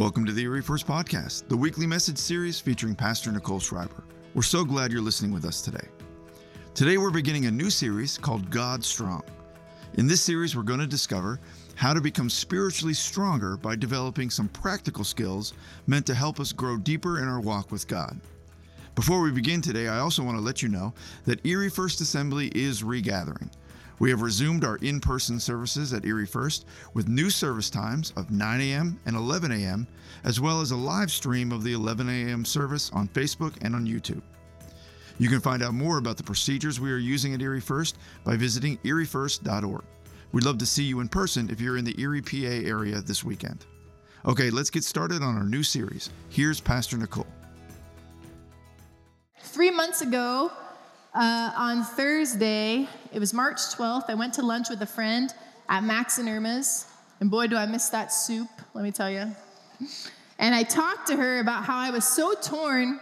Welcome to the Erie First Podcast, the weekly message series featuring Pastor Nicole Schreiber. We're so glad you're listening with us today. Today, we're beginning a new series called God Strong. In this series, we're going to discover how to become spiritually stronger by developing some practical skills meant to help us grow deeper in our walk with God. Before we begin today, I also want to let you know that Erie First Assembly is regathering. We have resumed our in person services at Erie First with new service times of 9 a.m. and 11 a.m., as well as a live stream of the 11 a.m. service on Facebook and on YouTube. You can find out more about the procedures we are using at Erie First by visiting eriefirst.org. We'd love to see you in person if you're in the Erie, PA area this weekend. Okay, let's get started on our new series. Here's Pastor Nicole. Three months ago, uh, on Thursday, it was March 12th, I went to lunch with a friend at Max and Irma's. And boy, do I miss that soup, let me tell you. And I talked to her about how I was so torn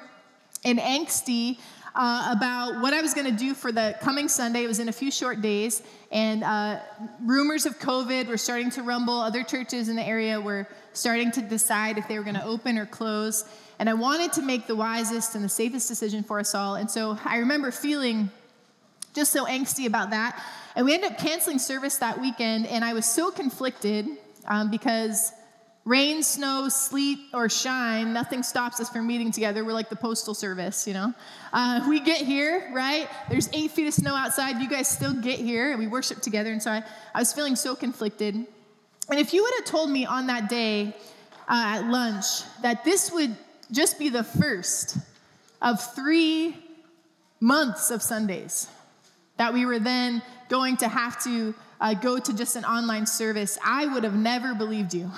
and angsty uh, about what I was going to do for the coming Sunday. It was in a few short days, and uh, rumors of COVID were starting to rumble. Other churches in the area were starting to decide if they were going to open or close. And I wanted to make the wisest and the safest decision for us all. And so I remember feeling just so angsty about that. And we ended up canceling service that weekend, and I was so conflicted um, because rain, snow, sleet, or shine, nothing stops us from meeting together. We're like the postal service, you know? Uh, we get here, right? There's eight feet of snow outside. You guys still get here, and we worship together. And so I, I was feeling so conflicted. And if you would have told me on that day uh, at lunch that this would just be the first of three months of Sundays that we were then going to have to uh, go to just an online service, I would have never believed you.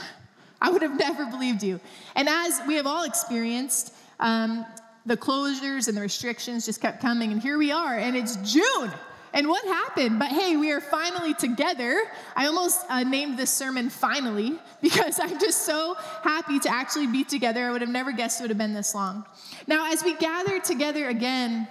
I would have never believed you. And as we have all experienced, um, the closures and the restrictions just kept coming, and here we are, and it's June. And what happened? But hey, we are finally together. I almost uh, named this sermon Finally because I'm just so happy to actually be together. I would have never guessed it would have been this long. Now, as we gather together again,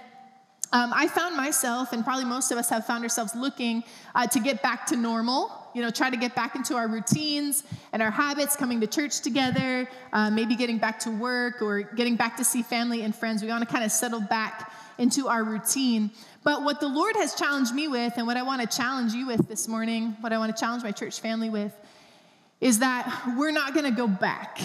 um, I found myself, and probably most of us have found ourselves looking uh, to get back to normal, you know, try to get back into our routines and our habits, coming to church together, uh, maybe getting back to work or getting back to see family and friends. We want to kind of settle back into our routine. But what the Lord has challenged me with, and what I want to challenge you with this morning, what I want to challenge my church family with, is that we're not going to go back.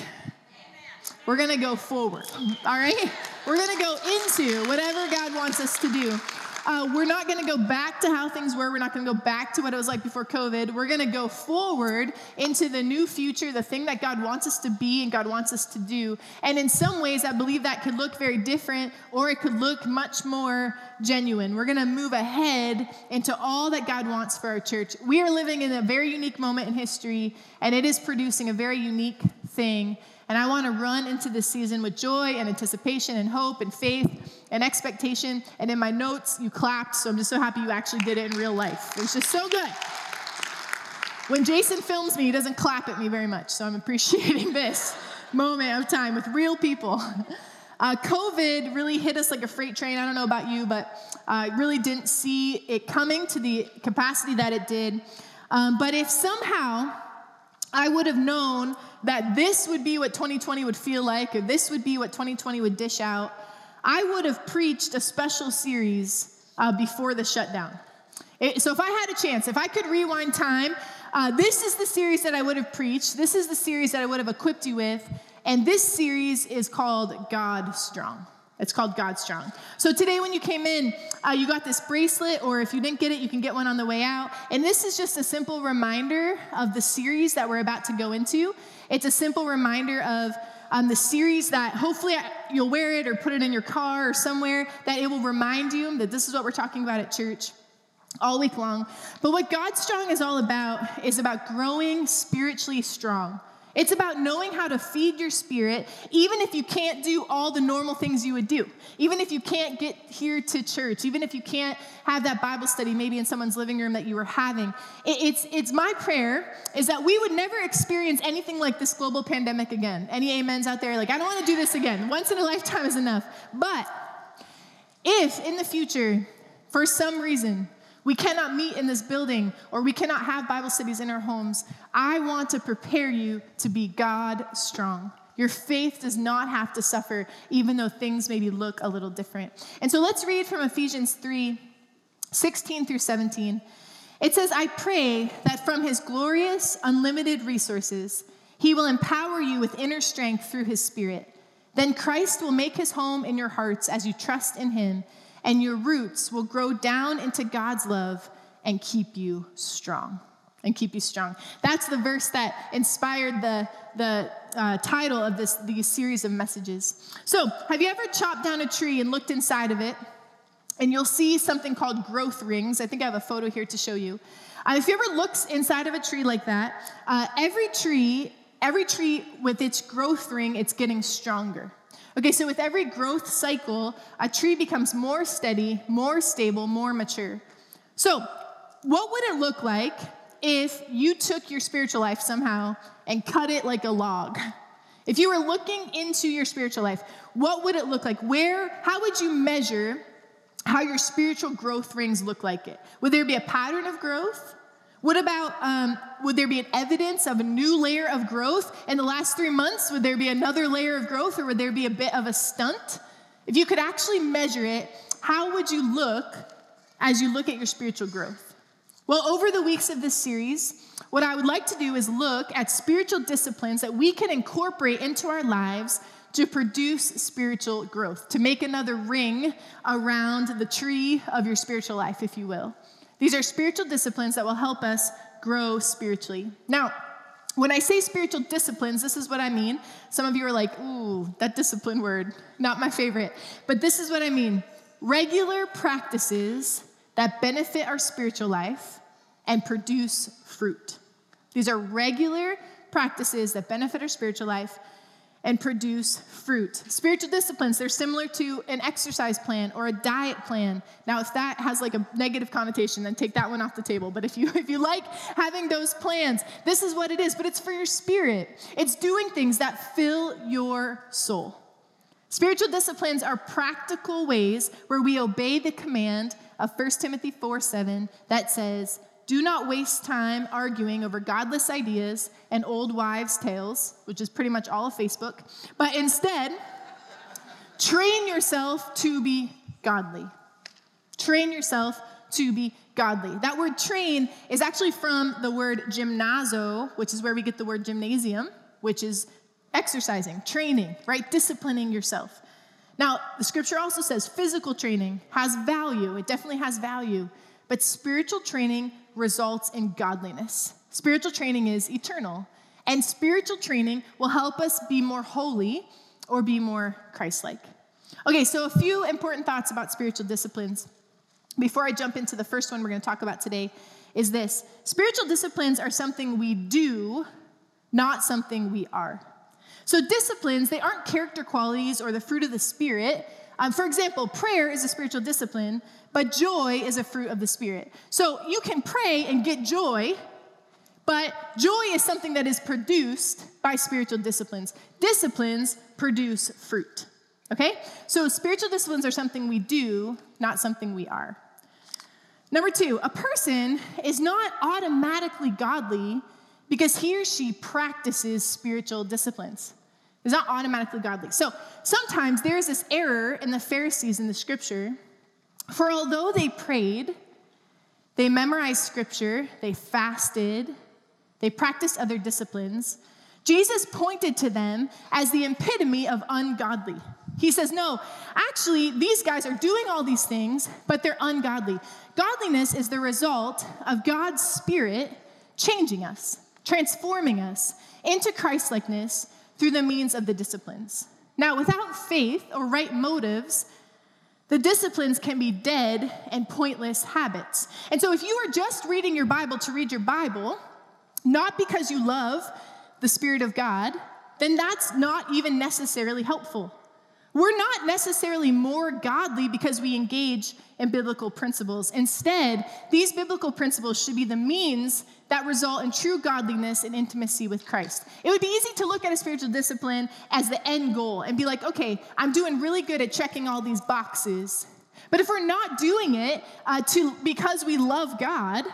We're going to go forward, all right? We're going to go into whatever God wants us to do. Uh, we're not going to go back to how things were. We're not going to go back to what it was like before COVID. We're going to go forward into the new future, the thing that God wants us to be and God wants us to do. And in some ways, I believe that could look very different or it could look much more genuine. We're going to move ahead into all that God wants for our church. We are living in a very unique moment in history, and it is producing a very unique thing. And I want to run into this season with joy and anticipation and hope and faith and expectation. And in my notes, you clapped, so I'm just so happy you actually did it in real life. It was just so good. When Jason films me, he doesn't clap at me very much, so I'm appreciating this moment of time with real people. Uh, COVID really hit us like a freight train. I don't know about you, but I uh, really didn't see it coming to the capacity that it did. Um, but if somehow I would have known that this would be what 2020 would feel like, or this would be what 2020 would dish out, I would have preached a special series uh, before the shutdown. It, so if I had a chance, if I could rewind time, uh, this is the series that I would have preached. This is the series that I would have equipped you with. And this series is called God Strong. It's called God Strong. So today, when you came in, uh, you got this bracelet, or if you didn't get it, you can get one on the way out. And this is just a simple reminder of the series that we're about to go into. It's a simple reminder of um, the series that hopefully you'll wear it or put it in your car or somewhere that it will remind you that this is what we're talking about at church all week long. But what God Strong is all about is about growing spiritually strong. It's about knowing how to feed your spirit, even if you can't do all the normal things you would do. Even if you can't get here to church, even if you can't have that Bible study maybe in someone's living room that you were having. It's, it's my prayer is that we would never experience anything like this global pandemic again. Any amens out there? Like, I don't want to do this again. Once in a lifetime is enough. But if in the future, for some reason, we cannot meet in this building or we cannot have Bible studies in our homes. I want to prepare you to be God strong. Your faith does not have to suffer, even though things maybe look a little different. And so let's read from Ephesians 3 16 through 17. It says, I pray that from his glorious, unlimited resources, he will empower you with inner strength through his spirit. Then Christ will make his home in your hearts as you trust in him, and your roots will grow down into God's love and keep you strong. And keep you strong. That's the verse that inspired the, the uh, title of this these series of messages. So, have you ever chopped down a tree and looked inside of it? And you'll see something called growth rings. I think I have a photo here to show you. Uh, if you ever looked inside of a tree like that, uh, every tree every tree with its growth ring, it's getting stronger. Okay, so with every growth cycle, a tree becomes more steady, more stable, more mature. So, what would it look like if you took your spiritual life somehow and cut it like a log? If you were looking into your spiritual life, what would it look like? Where, how would you measure how your spiritual growth rings look like it? Would there be a pattern of growth? What about, um, would there be an evidence of a new layer of growth in the last three months? Would there be another layer of growth or would there be a bit of a stunt? If you could actually measure it, how would you look as you look at your spiritual growth? Well, over the weeks of this series, what I would like to do is look at spiritual disciplines that we can incorporate into our lives to produce spiritual growth, to make another ring around the tree of your spiritual life, if you will. These are spiritual disciplines that will help us grow spiritually. Now, when I say spiritual disciplines, this is what I mean. Some of you are like, ooh, that discipline word, not my favorite. But this is what I mean regular practices that benefit our spiritual life and produce fruit. These are regular practices that benefit our spiritual life and produce fruit. Spiritual disciplines, they're similar to an exercise plan or a diet plan. Now, if that has like a negative connotation, then take that one off the table. But if you if you like having those plans, this is what it is, but it's for your spirit. It's doing things that fill your soul. Spiritual disciplines are practical ways where we obey the command of 1 Timothy 4 7 that says, do not waste time arguing over godless ideas and old wives' tales, which is pretty much all of Facebook, but instead, train yourself to be godly. Train yourself to be godly. That word train is actually from the word gymnazo, which is where we get the word gymnasium, which is exercising, training, right? Disciplining yourself. Now, the scripture also says physical training has value. It definitely has value. But spiritual training results in godliness. Spiritual training is eternal, and spiritual training will help us be more holy or be more Christ like. Okay, so a few important thoughts about spiritual disciplines. Before I jump into the first one we're going to talk about today, is this spiritual disciplines are something we do, not something we are. So, disciplines, they aren't character qualities or the fruit of the Spirit. Um, for example, prayer is a spiritual discipline, but joy is a fruit of the Spirit. So you can pray and get joy, but joy is something that is produced by spiritual disciplines. Disciplines produce fruit. Okay? So spiritual disciplines are something we do, not something we are. Number two, a person is not automatically godly because he or she practices spiritual disciplines. It's not automatically godly. So sometimes there's this error in the Pharisees in the scripture for although they prayed, they memorized scripture, they fasted, they practiced other disciplines, Jesus pointed to them as the epitome of ungodly. He says, No, actually, these guys are doing all these things, but they're ungodly. Godliness is the result of God's Spirit changing us, transforming us into Christlikeness through the means of the disciplines. Now, without faith or right motives, the disciplines can be dead and pointless habits. And so, if you are just reading your Bible to read your Bible, not because you love the Spirit of God, then that's not even necessarily helpful. We're not necessarily more godly because we engage in biblical principles. Instead, these biblical principles should be the means that result in true godliness and intimacy with Christ. It would be easy to look at a spiritual discipline as the end goal and be like, okay, I'm doing really good at checking all these boxes. But if we're not doing it uh, to, because we love God,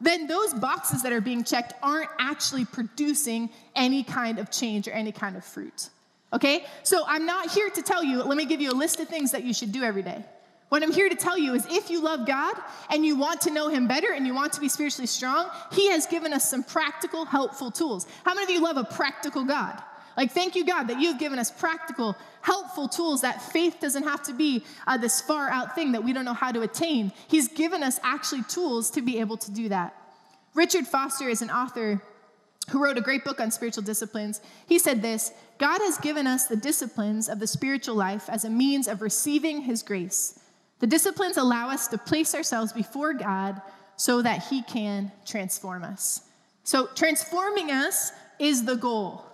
then those boxes that are being checked aren't actually producing any kind of change or any kind of fruit. Okay? So I'm not here to tell you, let me give you a list of things that you should do every day. What I'm here to tell you is if you love God and you want to know Him better and you want to be spiritually strong, He has given us some practical, helpful tools. How many of you love a practical God? Like, thank you, God, that you've given us practical, helpful tools that faith doesn't have to be uh, this far out thing that we don't know how to attain. He's given us actually tools to be able to do that. Richard Foster is an author who wrote a great book on spiritual disciplines. He said this God has given us the disciplines of the spiritual life as a means of receiving His grace. The disciplines allow us to place ourselves before God so that He can transform us. So, transforming us is the goal.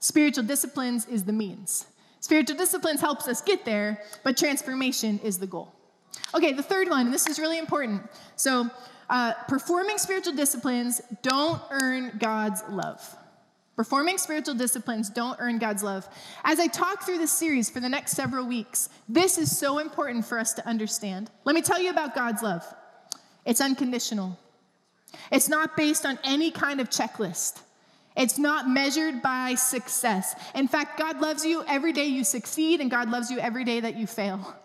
Spiritual disciplines is the means. Spiritual disciplines helps us get there, but transformation is the goal. Okay, the third one, and this is really important. So, uh, performing spiritual disciplines don't earn God's love. Performing spiritual disciplines don't earn God's love. As I talk through this series for the next several weeks, this is so important for us to understand. Let me tell you about God's love it's unconditional, it's not based on any kind of checklist. It's not measured by success. In fact, God loves you every day you succeed, and God loves you every day that you fail.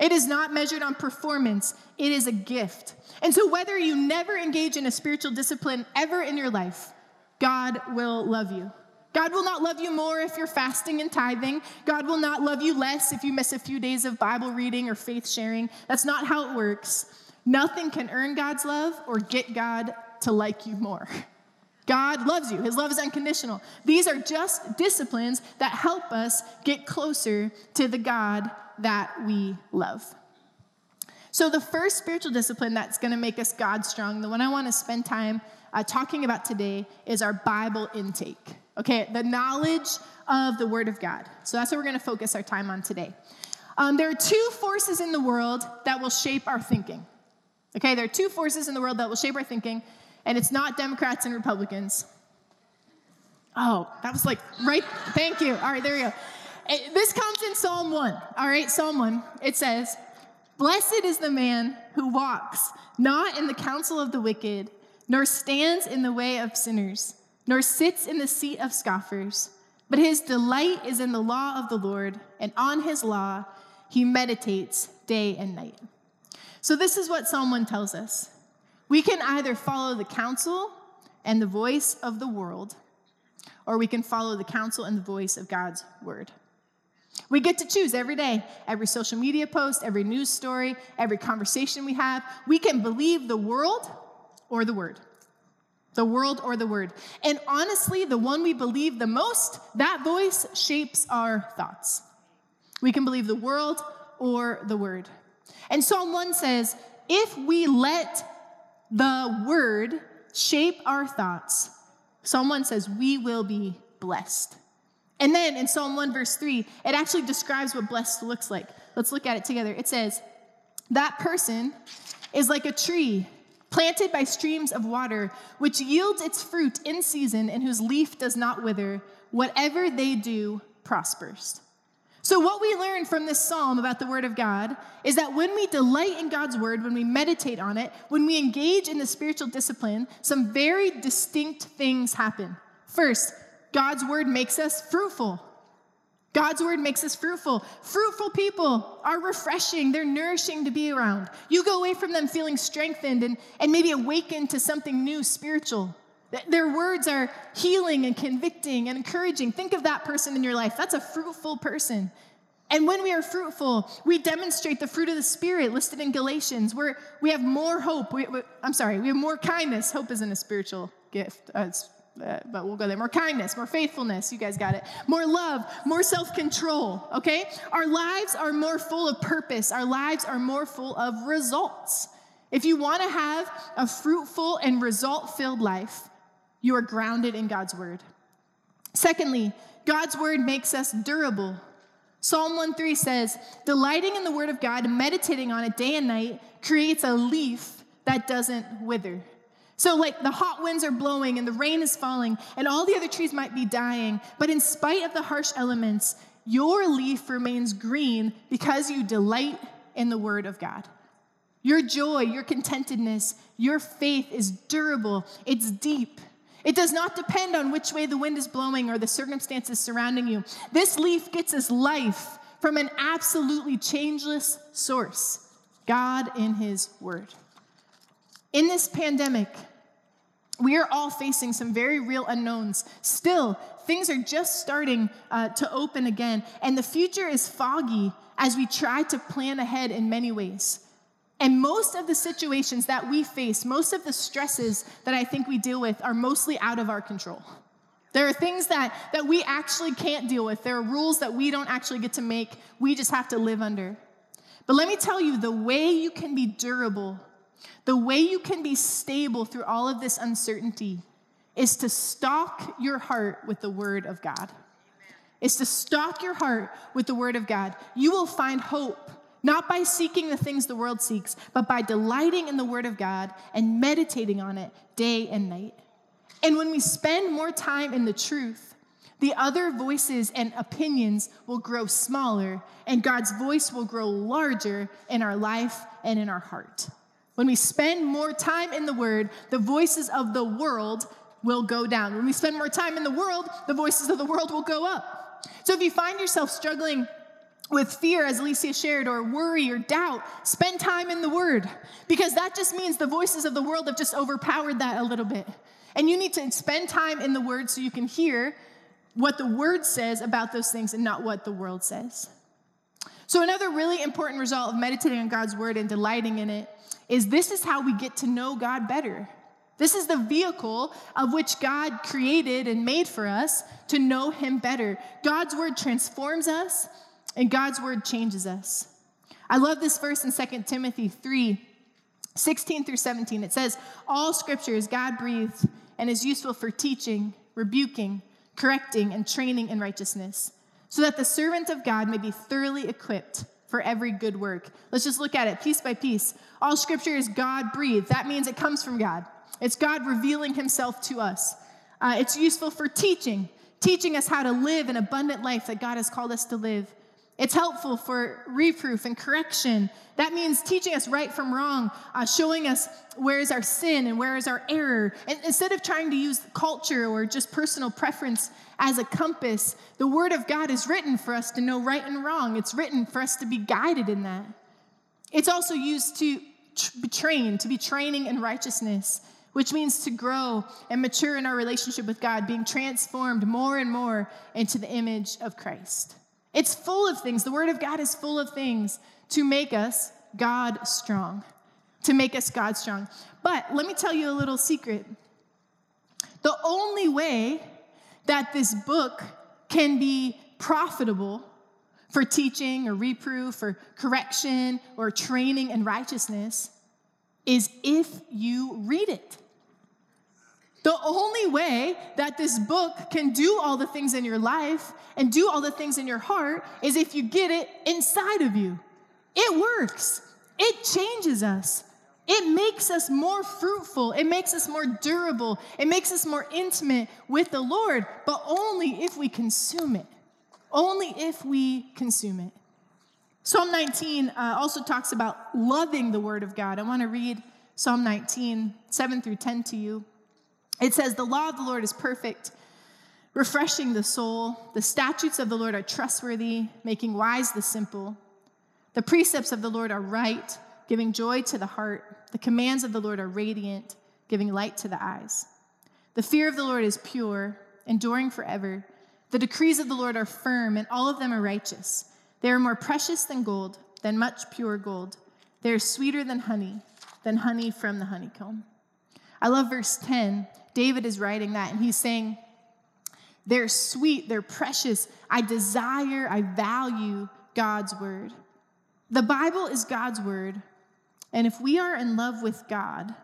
It is not measured on performance, it is a gift. And so, whether you never engage in a spiritual discipline ever in your life, God will love you. God will not love you more if you're fasting and tithing. God will not love you less if you miss a few days of Bible reading or faith sharing. That's not how it works. Nothing can earn God's love or get God to like you more. God loves you. His love is unconditional. These are just disciplines that help us get closer to the God that we love. So, the first spiritual discipline that's going to make us God strong, the one I want to spend time uh, talking about today, is our Bible intake. Okay, the knowledge of the Word of God. So, that's what we're going to focus our time on today. Um, there are two forces in the world that will shape our thinking. Okay, there are two forces in the world that will shape our thinking and it's not Democrats and Republicans. Oh, that was like right. Thank you. All right, there you go. It, this comes in Psalm 1. All right, Psalm 1. It says, Blessed is the man who walks not in the counsel of the wicked, nor stands in the way of sinners, nor sits in the seat of scoffers. But his delight is in the law of the Lord, and on his law he meditates day and night. So, this is what Psalm 1 tells us we can either follow the counsel and the voice of the world, or we can follow the counsel and the voice of God's word. We get to choose every day, every social media post, every news story, every conversation we have. We can believe the world or the word. The world or the word. And honestly, the one we believe the most, that voice shapes our thoughts. We can believe the world or the word. And Psalm 1 says, if we let the word shape our thoughts, Psalm 1 says, we will be blessed. And then in Psalm 1, verse 3, it actually describes what blessed looks like. Let's look at it together. It says, That person is like a tree planted by streams of water, which yields its fruit in season and whose leaf does not wither. Whatever they do prospers. So, what we learn from this psalm about the Word of God is that when we delight in God's Word, when we meditate on it, when we engage in the spiritual discipline, some very distinct things happen. First, God's Word makes us fruitful. God's word makes us fruitful. Fruitful people are refreshing, they're nourishing to be around. You go away from them feeling strengthened and, and maybe awakened to something new spiritual. Their words are healing and convicting and encouraging. Think of that person in your life. That's a fruitful person. And when we are fruitful, we demonstrate the fruit of the Spirit listed in Galatians. Where we have more hope. We, we, I'm sorry, we have more kindness. Hope isn't a spiritual gift, uh, uh, but we'll go there. More kindness, more faithfulness. You guys got it. More love, more self control, okay? Our lives are more full of purpose, our lives are more full of results. If you want to have a fruitful and result filled life, you are grounded in God's word. Secondly, God's word makes us durable. Psalm 1:3 says, "Delighting in the word of God meditating on it day and night creates a leaf that doesn't wither." So, like the hot winds are blowing and the rain is falling, and all the other trees might be dying, but in spite of the harsh elements, your leaf remains green because you delight in the word of God. Your joy, your contentedness, your faith is durable, it's deep, It does not depend on which way the wind is blowing or the circumstances surrounding you. This leaf gets its life from an absolutely changeless source God in His Word. In this pandemic, we are all facing some very real unknowns. Still, things are just starting uh, to open again, and the future is foggy as we try to plan ahead in many ways. And most of the situations that we face, most of the stresses that I think we deal with, are mostly out of our control. There are things that, that we actually can't deal with. There are rules that we don't actually get to make. We just have to live under. But let me tell you the way you can be durable, the way you can be stable through all of this uncertainty is to stock your heart with the Word of God. Is to stock your heart with the Word of God. You will find hope not by seeking the things the world seeks, but by delighting in the Word of God and meditating on it day and night. And when we spend more time in the truth, the other voices and opinions will grow smaller, and God's voice will grow larger in our life and in our heart. When we spend more time in the Word, the voices of the world will go down. When we spend more time in the world, the voices of the world will go up. So if you find yourself struggling with fear, as Alicia shared, or worry or doubt, spend time in the Word because that just means the voices of the world have just overpowered that a little bit. And you need to spend time in the Word so you can hear what the Word says about those things and not what the world says. So, another really important result of meditating on God's Word and delighting in it is this is how we get to know God better. This is the vehicle of which God created and made for us to know Him better. God's Word transforms us and God's word changes us. I love this verse in 2 Timothy 3 16 through 17. It says, All scripture is God breathed and is useful for teaching, rebuking, correcting, and training in righteousness, so that the servant of God may be thoroughly equipped for every good work. Let's just look at it piece by piece. All scripture is God breathed. That means it comes from God, it's God revealing himself to us. Uh, it's useful for teaching, teaching us how to live an abundant life that God has called us to live. It's helpful for reproof and correction. That means teaching us right from wrong, uh, showing us where is our sin and where is our error. And instead of trying to use culture or just personal preference as a compass, the Word of God is written for us to know right and wrong. It's written for us to be guided in that. It's also used to be trained, to be training in righteousness, which means to grow and mature in our relationship with God, being transformed more and more into the image of Christ. It's full of things. The Word of God is full of things to make us God strong, to make us God strong. But let me tell you a little secret. The only way that this book can be profitable for teaching or reproof or correction or training in righteousness is if you read it. The only way that this book can do all the things in your life and do all the things in your heart is if you get it inside of you. It works, it changes us. It makes us more fruitful. It makes us more durable. It makes us more intimate with the Lord, but only if we consume it. Only if we consume it. Psalm 19 uh, also talks about loving the Word of God. I want to read Psalm 19, 7 through 10 to you. It says, The law of the Lord is perfect, refreshing the soul. The statutes of the Lord are trustworthy, making wise the simple. The precepts of the Lord are right, giving joy to the heart. The commands of the Lord are radiant, giving light to the eyes. The fear of the Lord is pure, enduring forever. The decrees of the Lord are firm, and all of them are righteous. They are more precious than gold, than much pure gold. They are sweeter than honey, than honey from the honeycomb. I love verse 10. David is writing that, and he's saying, They're sweet, they're precious. I desire, I value God's word. The Bible is God's word, and if we are in love with God,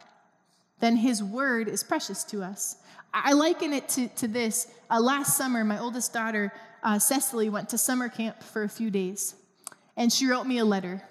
then his word is precious to us. I liken it to, to this. Uh, last summer, my oldest daughter, uh, Cecily, went to summer camp for a few days, and she wrote me a letter.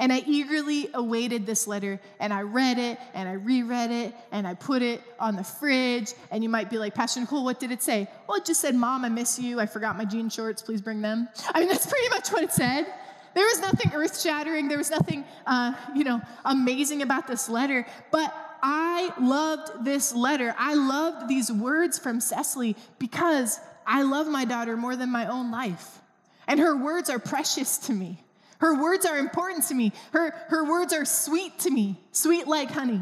And I eagerly awaited this letter, and I read it, and I reread it, and I put it on the fridge. And you might be like, Pastor Nicole, what did it say? Well, it just said, Mom, I miss you. I forgot my jean shorts. Please bring them. I mean, that's pretty much what it said. There was nothing earth shattering. There was nothing, uh, you know, amazing about this letter. But I loved this letter. I loved these words from Cecily because I love my daughter more than my own life. And her words are precious to me. Her words are important to me. Her, her words are sweet to me, sweet like honey.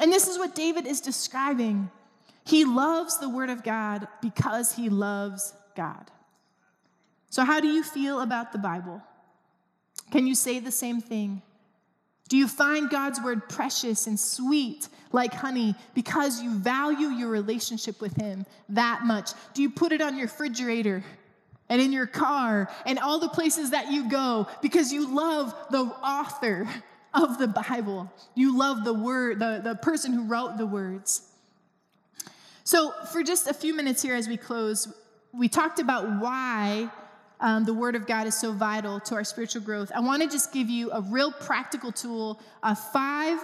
And this is what David is describing. He loves the word of God because he loves God. So, how do you feel about the Bible? Can you say the same thing? Do you find God's word precious and sweet like honey because you value your relationship with Him that much? Do you put it on your refrigerator and in your car and all the places that you go because you love the author of the Bible? You love the word, the, the person who wrote the words. So, for just a few minutes here as we close, we talked about why um, the Word of God is so vital to our spiritual growth, I want to just give you a real practical tool of five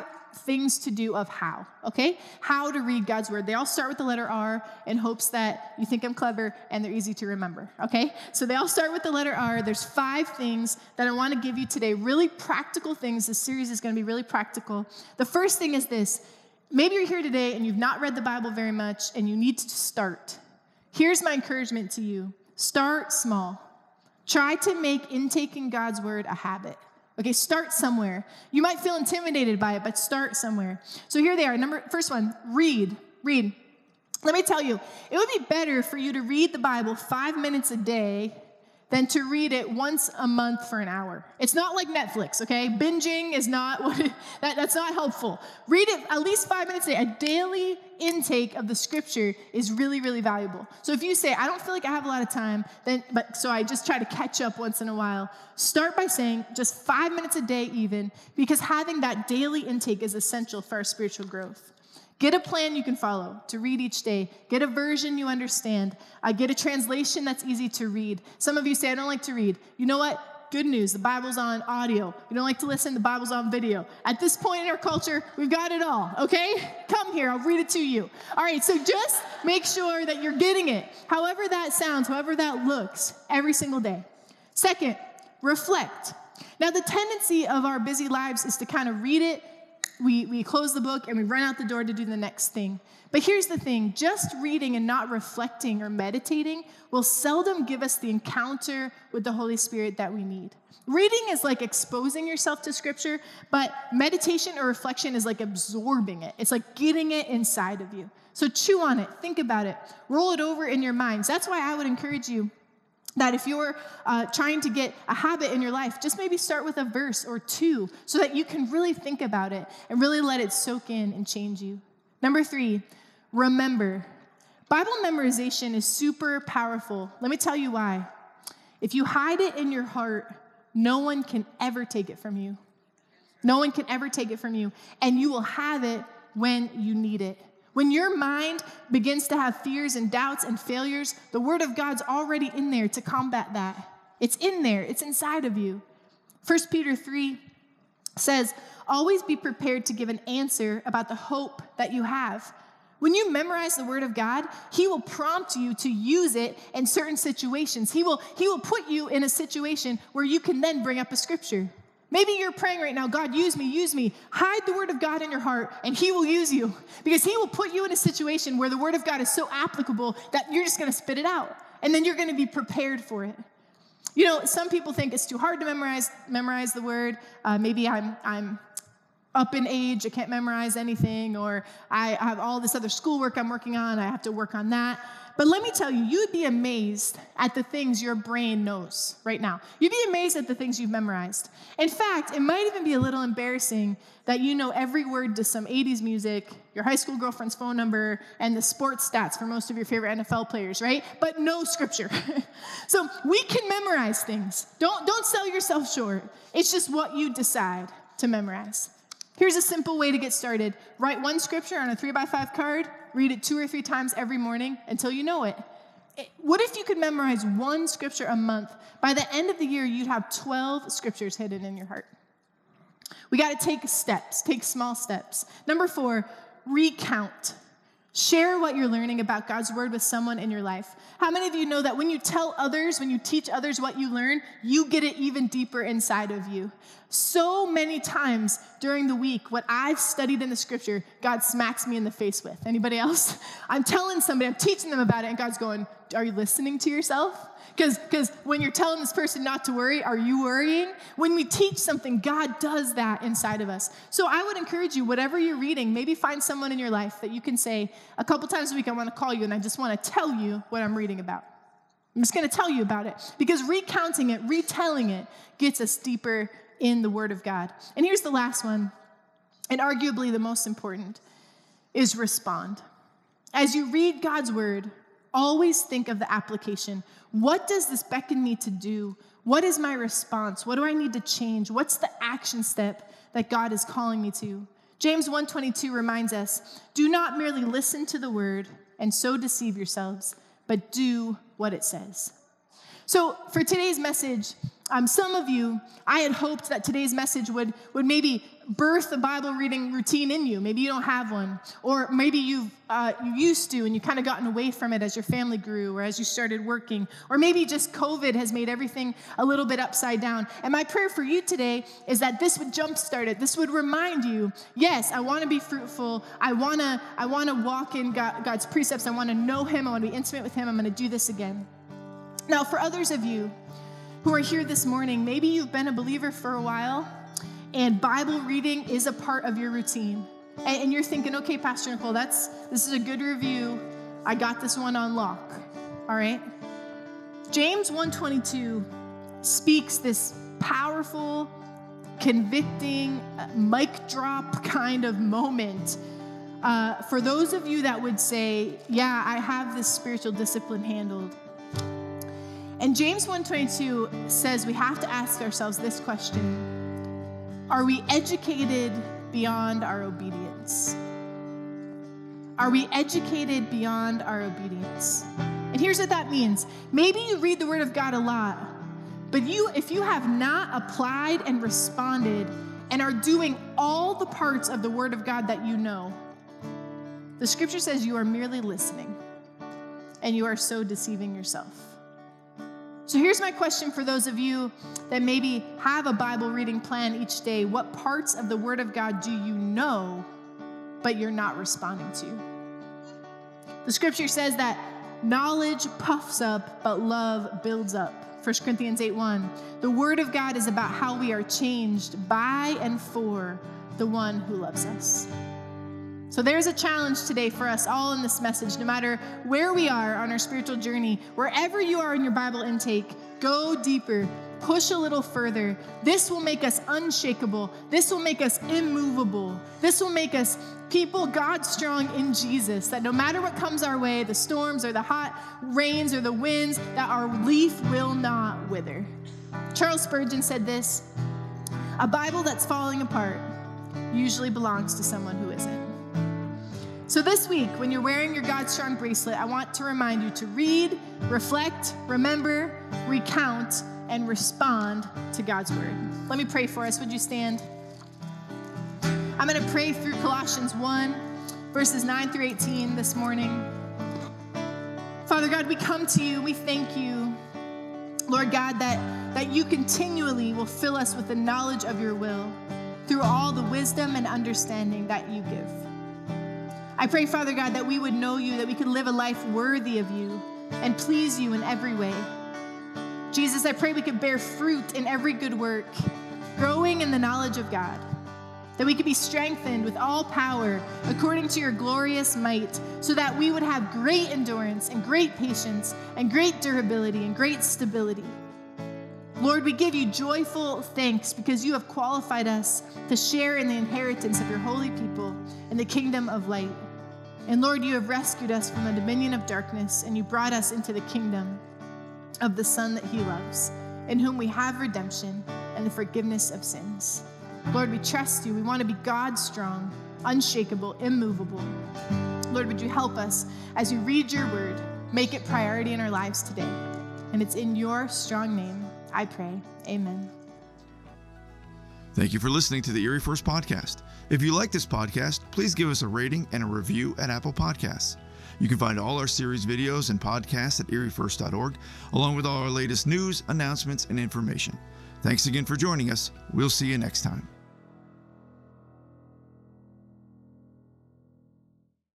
things to do of how, okay? How to read God's Word. They all start with the letter R in hopes that you think I'm clever and they're easy to remember, okay? So they all start with the letter R. There's five things that I want to give you today, really practical things. This series is going to be really practical. The first thing is this maybe you're here today and you've not read the Bible very much and you need to start. Here's my encouragement to you start small. Try to make intaking God's word a habit. Okay, start somewhere. You might feel intimidated by it, but start somewhere. So here they are. Number first one, read. Read. Let me tell you, it would be better for you to read the Bible 5 minutes a day than to read it once a month for an hour. It's not like Netflix, okay? Binging is not what it, that, that's not helpful. Read it at least five minutes a day. A daily intake of the scripture is really, really valuable. So if you say, I don't feel like I have a lot of time, then but so I just try to catch up once in a while, start by saying just five minutes a day, even, because having that daily intake is essential for our spiritual growth. Get a plan you can follow to read each day. Get a version you understand. Uh, get a translation that's easy to read. Some of you say, I don't like to read. You know what? Good news, the Bible's on audio. You don't like to listen, the Bible's on video. At this point in our culture, we've got it all, okay? Come here, I'll read it to you. All right, so just make sure that you're getting it, however that sounds, however that looks, every single day. Second, reflect. Now, the tendency of our busy lives is to kind of read it we, we close the book and we run out the door to do the next thing. But here's the thing just reading and not reflecting or meditating will seldom give us the encounter with the Holy Spirit that we need. Reading is like exposing yourself to Scripture, but meditation or reflection is like absorbing it. It's like getting it inside of you. So chew on it, think about it, roll it over in your minds. That's why I would encourage you that if you're uh, trying to get a habit in your life, just maybe start with a verse or two so that you can really think about it and really let it soak in and change you. Number three, remember. Bible memorization is super powerful. Let me tell you why. If you hide it in your heart, no one can ever take it from you. No one can ever take it from you, and you will have it when you need it. When your mind begins to have fears and doubts and failures, the Word of God's already in there to combat that. It's in there, it's inside of you. 1 Peter 3 says, Always be prepared to give an answer about the hope that you have. When you memorize the word of God, he will prompt you to use it in certain situations. He will, he will put you in a situation where you can then bring up a scripture. Maybe you're praying right now, God, use me, use me. Hide the word of God in your heart, and He will use you because He will put you in a situation where the word of God is so applicable that you're just going to spit it out, and then you're going to be prepared for it. You know, some people think it's too hard to memorize memorize the word. Uh, maybe I'm I'm up in age, I can't memorize anything, or I have all this other schoolwork I'm working on, I have to work on that. But let me tell you, you'd be amazed at the things your brain knows right now. You'd be amazed at the things you've memorized. In fact, it might even be a little embarrassing that you know every word to some 80s music, your high school girlfriend's phone number, and the sports stats for most of your favorite NFL players, right? But no scripture. so we can memorize things. Don't, don't sell yourself short. It's just what you decide to memorize. Here's a simple way to get started write one scripture on a three by five card, read it two or three times every morning until you know it. What if you could memorize one scripture a month? By the end of the year, you'd have 12 scriptures hidden in your heart. We got to take steps, take small steps. Number four, recount. Share what you're learning about God's word with someone in your life. How many of you know that when you tell others, when you teach others what you learn, you get it even deeper inside of you? So many times during the week, what I've studied in the scripture, God smacks me in the face with. Anybody else? I'm telling somebody, I'm teaching them about it, and God's going, Are you listening to yourself? Because when you're telling this person not to worry, are you worrying? When we teach something, God does that inside of us. So I would encourage you, whatever you're reading, maybe find someone in your life that you can say, a couple times a week, I want to call you and I just want to tell you what I'm reading about. I'm just going to tell you about it because recounting it, retelling it, gets us deeper in the Word of God. And here's the last one, and arguably the most important, is respond. As you read God's Word, always think of the application. What does this beckon me to do? What is my response? What do I need to change? What's the action step that God is calling me to? James 1:22 reminds us, "Do not merely listen to the word and so deceive yourselves, but do what it says." So, for today's message, um, some of you, I had hoped that today's message would, would maybe birth a Bible reading routine in you. Maybe you don't have one. Or maybe you've, uh, you used to and you kind of gotten away from it as your family grew or as you started working. Or maybe just COVID has made everything a little bit upside down. And my prayer for you today is that this would jumpstart it. This would remind you yes, I want to be fruitful. I want to I wanna walk in God, God's precepts. I want to know Him. I want to be intimate with Him. I'm going to do this again. Now, for others of you, who are here this morning, maybe you've been a believer for a while and Bible reading is a part of your routine. And, you're thinking, okay, Pastor Nicole, that's this is a good review. I got this one on lock. All right. James 122 speaks this powerful, convicting, mic drop kind of moment. Uh, for those of you that would say, yeah, I have this spiritual discipline handled. And James 122 says we have to ask ourselves this question Are we educated beyond our obedience? Are we educated beyond our obedience? And here's what that means. Maybe you read the word of God a lot, but you if you have not applied and responded and are doing all the parts of the word of God that you know, the scripture says you are merely listening and you are so deceiving yourself. So here's my question for those of you that maybe have a Bible reading plan each day. What parts of the Word of God do you know, but you're not responding to? The scripture says that knowledge puffs up, but love builds up. 1 Corinthians 8 1. The Word of God is about how we are changed by and for the one who loves us. So there's a challenge today for us all in this message, no matter where we are on our spiritual journey, wherever you are in your Bible intake, go deeper, push a little further. This will make us unshakable. This will make us immovable. This will make us people God strong in Jesus, that no matter what comes our way, the storms or the hot rains or the winds, that our leaf will not wither. Charles Spurgeon said this A Bible that's falling apart usually belongs to someone who isn't. So, this week, when you're wearing your God Strong bracelet, I want to remind you to read, reflect, remember, recount, and respond to God's word. Let me pray for us. Would you stand? I'm going to pray through Colossians 1, verses 9 through 18 this morning. Father God, we come to you. We thank you, Lord God, that, that you continually will fill us with the knowledge of your will through all the wisdom and understanding that you give. I pray, Father God, that we would know you, that we could live a life worthy of you and please you in every way. Jesus, I pray we could bear fruit in every good work, growing in the knowledge of God, that we could be strengthened with all power according to your glorious might, so that we would have great endurance and great patience and great durability and great stability. Lord, we give you joyful thanks because you have qualified us to share in the inheritance of your holy people in the kingdom of light. And Lord, you have rescued us from the dominion of darkness, and you brought us into the kingdom of the Son that He loves, in whom we have redemption and the forgiveness of sins. Lord, we trust you. We want to be God strong, unshakable, immovable. Lord, would you help us as we read your word, make it priority in our lives today? And it's in your strong name I pray. Amen. Thank you for listening to the Erie First Podcast. If you like this podcast, please give us a rating and a review at Apple Podcasts. You can find all our series videos and podcasts at eriefirst.org, along with all our latest news, announcements, and information. Thanks again for joining us. We'll see you next time.